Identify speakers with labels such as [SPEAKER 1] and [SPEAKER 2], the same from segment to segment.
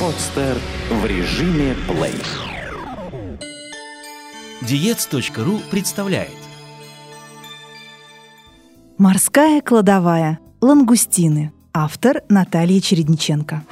[SPEAKER 1] Подстер в режиме плей.
[SPEAKER 2] Диец.ру представляет
[SPEAKER 3] Морская кладовая. Лангустины. Автор Наталья Чередниченко.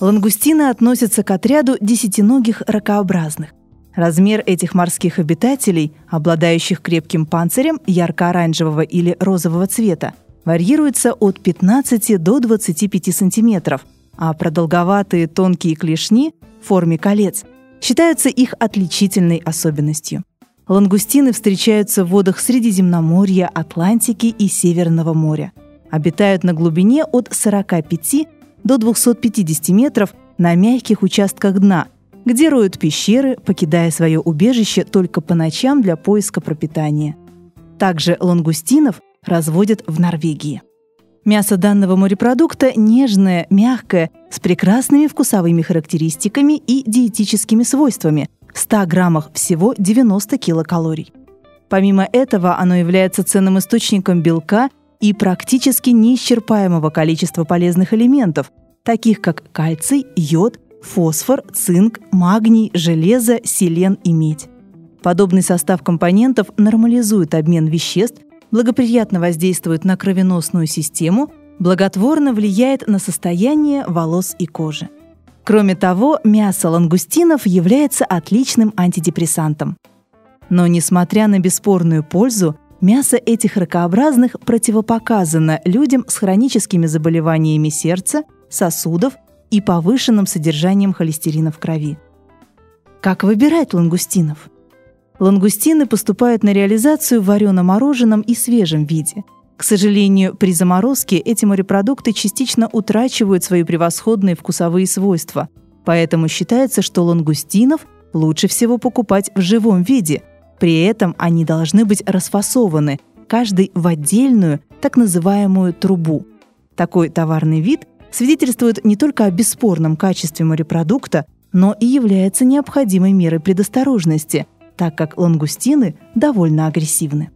[SPEAKER 3] Лангустины относятся к отряду десятиногих ракообразных. Размер этих морских обитателей, обладающих крепким панцирем ярко-оранжевого или розового цвета, варьируется от 15 до 25 сантиметров, а продолговатые тонкие клешни в форме колец считаются их отличительной особенностью. Лангустины встречаются в водах Средиземноморья, Атлантики и Северного моря. Обитают на глубине от 45 до 250 метров на мягких участках дна, где роют пещеры, покидая свое убежище только по ночам для поиска пропитания. Также лангустинов разводят в Норвегии. Мясо данного морепродукта нежное, мягкое, с прекрасными вкусовыми характеристиками и диетическими свойствами. В 100 граммах всего 90 килокалорий. Помимо этого, оно является ценным источником белка и практически неисчерпаемого количества полезных элементов, таких как кальций, йод, фосфор, цинк, магний, железо, селен и медь. Подобный состав компонентов нормализует обмен веществ, благоприятно воздействует на кровеносную систему, благотворно влияет на состояние волос и кожи. Кроме того, мясо лангустинов является отличным антидепрессантом. Но несмотря на бесспорную пользу, мясо этих ракообразных противопоказано людям с хроническими заболеваниями сердца, сосудов и повышенным содержанием холестерина в крови. Как выбирать лангустинов? Лангустины поступают на реализацию в варено-мороженом и свежем виде. К сожалению, при заморозке эти морепродукты частично утрачивают свои превосходные вкусовые свойства, поэтому считается, что лангустинов лучше всего покупать в живом виде. При этом они должны быть расфасованы, каждый в отдельную, так называемую трубу. Такой товарный вид свидетельствует не только о бесспорном качестве морепродукта, но и является необходимой мерой предосторожности, так как лангустины довольно агрессивны.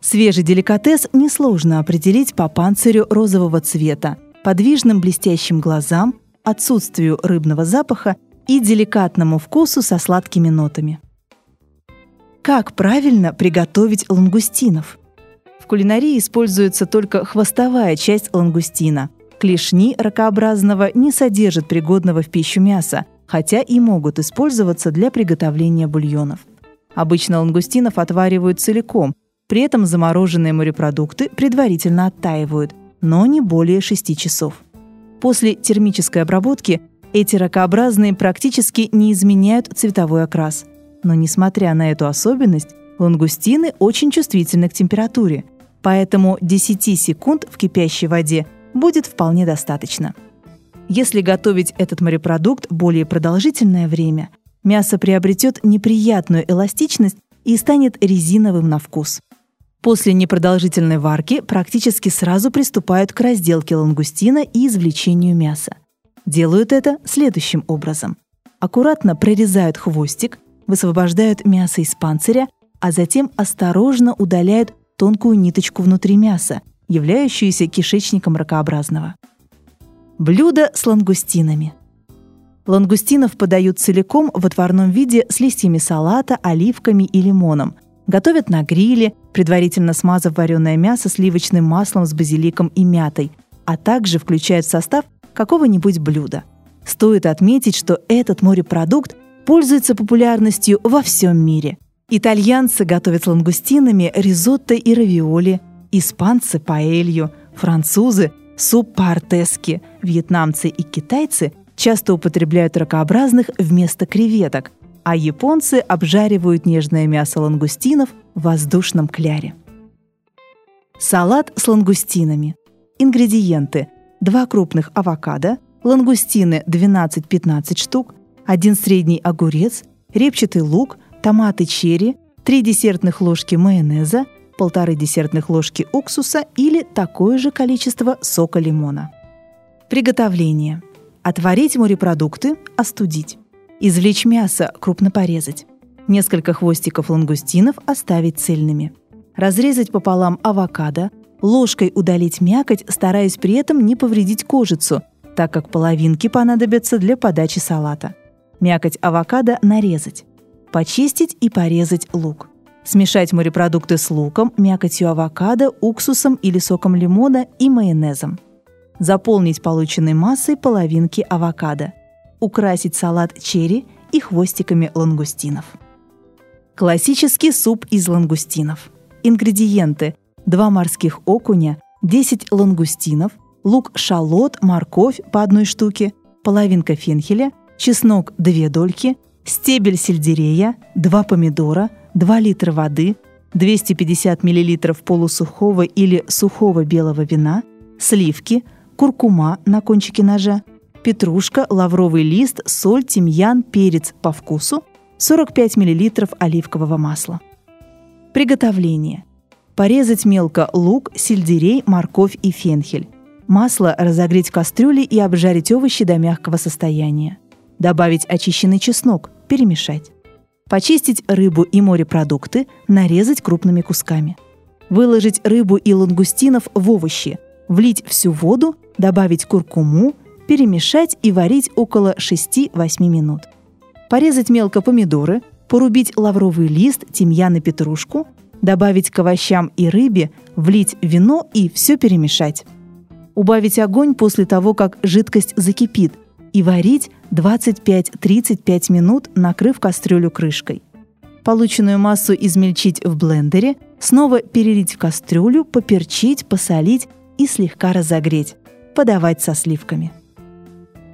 [SPEAKER 3] Свежий деликатес несложно определить по панцирю розового цвета, подвижным блестящим глазам, отсутствию рыбного запаха и деликатному вкусу со сладкими нотами. Как правильно приготовить лангустинов? В кулинарии используется только хвостовая часть лангустина – Клешни ракообразного не содержат пригодного в пищу мяса, хотя и могут использоваться для приготовления бульонов. Обычно лангустинов отваривают целиком, при этом замороженные морепродукты предварительно оттаивают, но не более 6 часов. После термической обработки эти ракообразные практически не изменяют цветовой окрас. Но несмотря на эту особенность, лангустины очень чувствительны к температуре, поэтому 10 секунд в кипящей воде – будет вполне достаточно. Если готовить этот морепродукт более продолжительное время, мясо приобретет неприятную эластичность и станет резиновым на вкус. После непродолжительной варки практически сразу приступают к разделке лангустина и извлечению мяса. Делают это следующим образом. Аккуратно прорезают хвостик, высвобождают мясо из панциря, а затем осторожно удаляют тонкую ниточку внутри мяса, являющуюся кишечником ракообразного. Блюдо с лангустинами. Лангустинов подают целиком в отварном виде с листьями салата, оливками и лимоном. Готовят на гриле, предварительно смазав вареное мясо сливочным маслом с базиликом и мятой, а также включают в состав какого-нибудь блюда. Стоит отметить, что этот морепродукт пользуется популярностью во всем мире. Итальянцы готовят с лангустинами ризотто и равиоли, испанцы – паэлью, французы – суп по-артески, вьетнамцы и китайцы часто употребляют ракообразных вместо креветок, а японцы обжаривают нежное мясо лангустинов в воздушном кляре. Салат с лангустинами. Ингредиенты. 2 крупных авокадо, лангустины 12-15 штук, 1 средний огурец, репчатый лук, томаты черри, 3 десертных ложки майонеза, полторы десертных ложки уксуса или такое же количество сока лимона. Приготовление. Отварить морепродукты, остудить. Извлечь мясо, крупно порезать. Несколько хвостиков лангустинов оставить цельными. Разрезать пополам авокадо, ложкой удалить мякоть, стараясь при этом не повредить кожицу, так как половинки понадобятся для подачи салата. Мякоть авокадо нарезать. Почистить и порезать лук. Смешать морепродукты с луком, мякотью авокадо, уксусом или соком лимона и майонезом. Заполнить полученной массой половинки авокадо. Украсить салат черри и хвостиками лангустинов. Классический суп из лангустинов. Ингредиенты. 2 морских окуня, 10 лангустинов, лук-шалот, морковь по одной штуке, половинка фенхеля, чеснок 2 дольки, стебель сельдерея, 2 помидора, 2 литра воды, 250 мл полусухого или сухого белого вина, сливки, куркума на кончике ножа, петрушка, лавровый лист, соль, тимьян, перец по вкусу, 45 мл оливкового масла. Приготовление. Порезать мелко лук, сельдерей, морковь и фенхель. Масло разогреть в кастрюле и обжарить овощи до мягкого состояния. Добавить очищенный чеснок, перемешать. Почистить рыбу и морепродукты, нарезать крупными кусками. Выложить рыбу и лангустинов в овощи, влить всю воду, добавить куркуму, перемешать и варить около 6-8 минут. Порезать мелко помидоры, порубить лавровый лист, тимьян и петрушку, добавить к овощам и рыбе, влить вино и все перемешать. Убавить огонь после того, как жидкость закипит, и варить 25-35 минут, накрыв кастрюлю крышкой. Полученную массу измельчить в блендере, снова перелить в кастрюлю, поперчить, посолить и слегка разогреть. Подавать со сливками.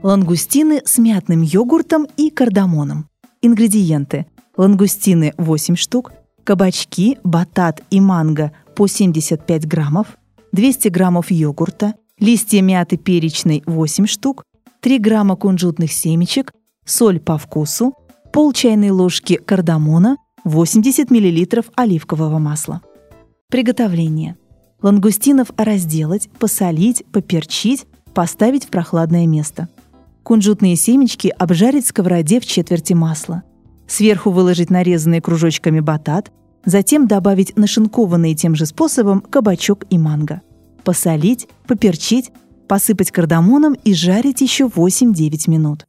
[SPEAKER 3] Лангустины с мятным йогуртом и кардамоном. Ингредиенты. Лангустины 8 штук, кабачки, батат и манго по 75 граммов, 200 граммов йогурта, листья мяты перечной 8 штук, 3 грамма кунжутных семечек, соль по вкусу, пол чайной ложки кардамона, 80 мл оливкового масла. Приготовление. Лангустинов разделать, посолить, поперчить, поставить в прохладное место. Кунжутные семечки обжарить в сковороде в четверти масла – Сверху выложить нарезанные кружочками батат, затем добавить нашинкованные тем же способом кабачок и манго. Посолить, поперчить, посыпать кардамоном и жарить еще 8-9 минут.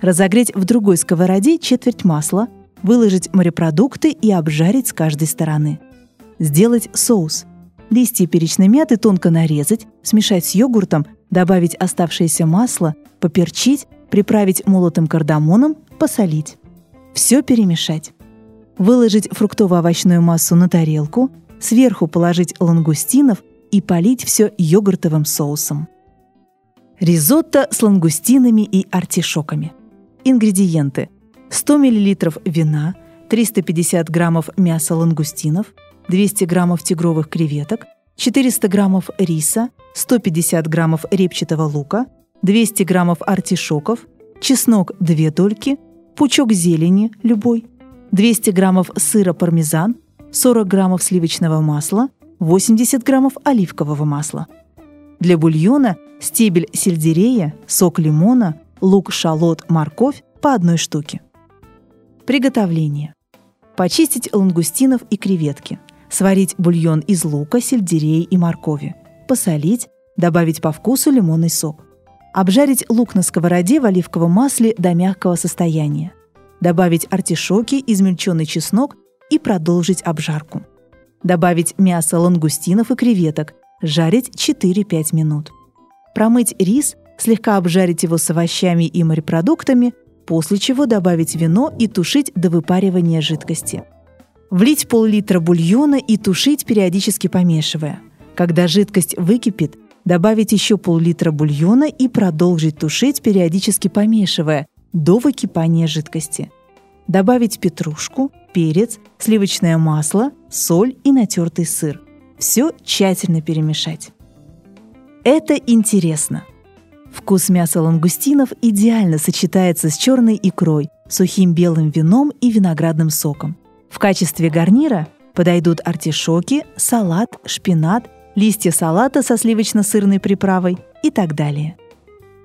[SPEAKER 3] Разогреть в другой сковороде четверть масла, выложить морепродукты и обжарить с каждой стороны. Сделать соус. Листья перечной мяты тонко нарезать, смешать с йогуртом, добавить оставшееся масло, поперчить, приправить молотым кардамоном, посолить. Все перемешать. Выложить фруктово-овощную массу на тарелку, сверху положить лангустинов и полить все йогуртовым соусом. Ризотто с лангустинами и артишоками. Ингредиенты. 100 мл вина, 350 граммов мяса лангустинов, 200 граммов тигровых креветок, 400 граммов риса, 150 граммов репчатого лука, 200 граммов артишоков, чеснок 2 дольки, пучок зелени любой, 200 граммов сыра пармезан, 40 граммов сливочного масла, 80 граммов оливкового масла. Для бульона стебель сельдерея, сок лимона, лук, шалот, морковь по одной штуке. Приготовление. Почистить лангустинов и креветки. Сварить бульон из лука, сельдерея и моркови. Посолить, добавить по вкусу лимонный сок. Обжарить лук на сковороде в оливковом масле до мягкого состояния. Добавить артишоки, измельченный чеснок и продолжить обжарку. Добавить мясо лангустинов и креветок, жарить 4-5 минут. Промыть рис, слегка обжарить его с овощами и морепродуктами, после чего добавить вино и тушить до выпаривания жидкости. Влить пол-литра бульона и тушить, периодически помешивая. Когда жидкость выкипит, добавить еще пол-литра бульона и продолжить тушить, периодически помешивая, до выкипания жидкости. Добавить петрушку, перец, сливочное масло, соль и натертый сыр. Все тщательно перемешать. Это интересно. Вкус мяса лангустинов идеально сочетается с черной икрой, сухим белым вином и виноградным соком. В качестве гарнира подойдут артишоки, салат, шпинат листья салата со сливочно-сырной приправой и так далее.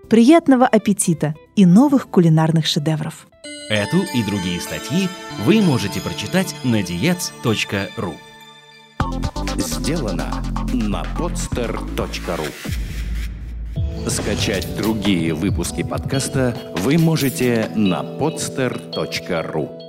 [SPEAKER 3] Приятного аппетита и новых кулинарных шедевров!
[SPEAKER 2] Эту и другие статьи вы можете прочитать на diets.ru
[SPEAKER 1] Сделано на podster.ru Скачать другие выпуски подкаста вы можете на podster.ru